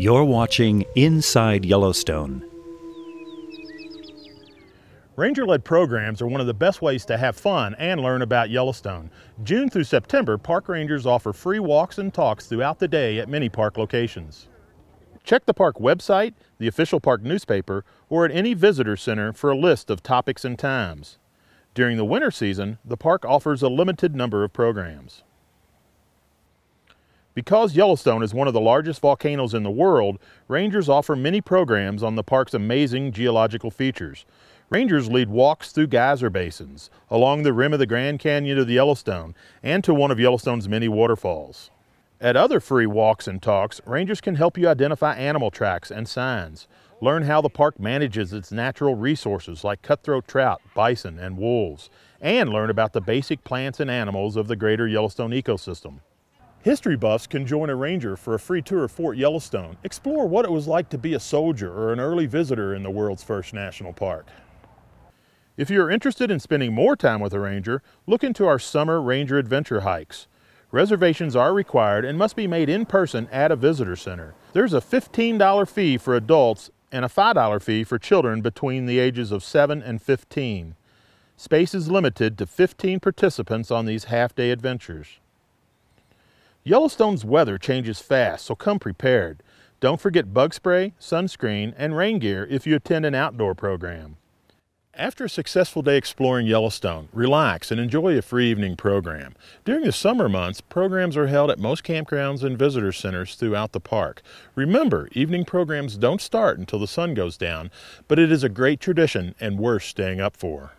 You're watching Inside Yellowstone. Ranger led programs are one of the best ways to have fun and learn about Yellowstone. June through September, park rangers offer free walks and talks throughout the day at many park locations. Check the park website, the official park newspaper, or at any visitor center for a list of topics and times. During the winter season, the park offers a limited number of programs. Because Yellowstone is one of the largest volcanoes in the world, rangers offer many programs on the park's amazing geological features. Rangers lead walks through geyser basins, along the rim of the Grand Canyon of the Yellowstone, and to one of Yellowstone's many waterfalls. At other free walks and talks, rangers can help you identify animal tracks and signs, learn how the park manages its natural resources like cutthroat trout, bison, and wolves, and learn about the basic plants and animals of the greater Yellowstone ecosystem. History buffs can join a ranger for a free tour of Fort Yellowstone. Explore what it was like to be a soldier or an early visitor in the world's first national park. If you are interested in spending more time with a ranger, look into our summer ranger adventure hikes. Reservations are required and must be made in person at a visitor center. There's a $15 fee for adults and a $5 fee for children between the ages of 7 and 15. Space is limited to 15 participants on these half-day adventures. Yellowstone's weather changes fast, so come prepared. Don't forget bug spray, sunscreen, and rain gear if you attend an outdoor program. After a successful day exploring Yellowstone, relax and enjoy a free evening program. During the summer months, programs are held at most campgrounds and visitor centers throughout the park. Remember, evening programs don't start until the sun goes down, but it is a great tradition and worth staying up for.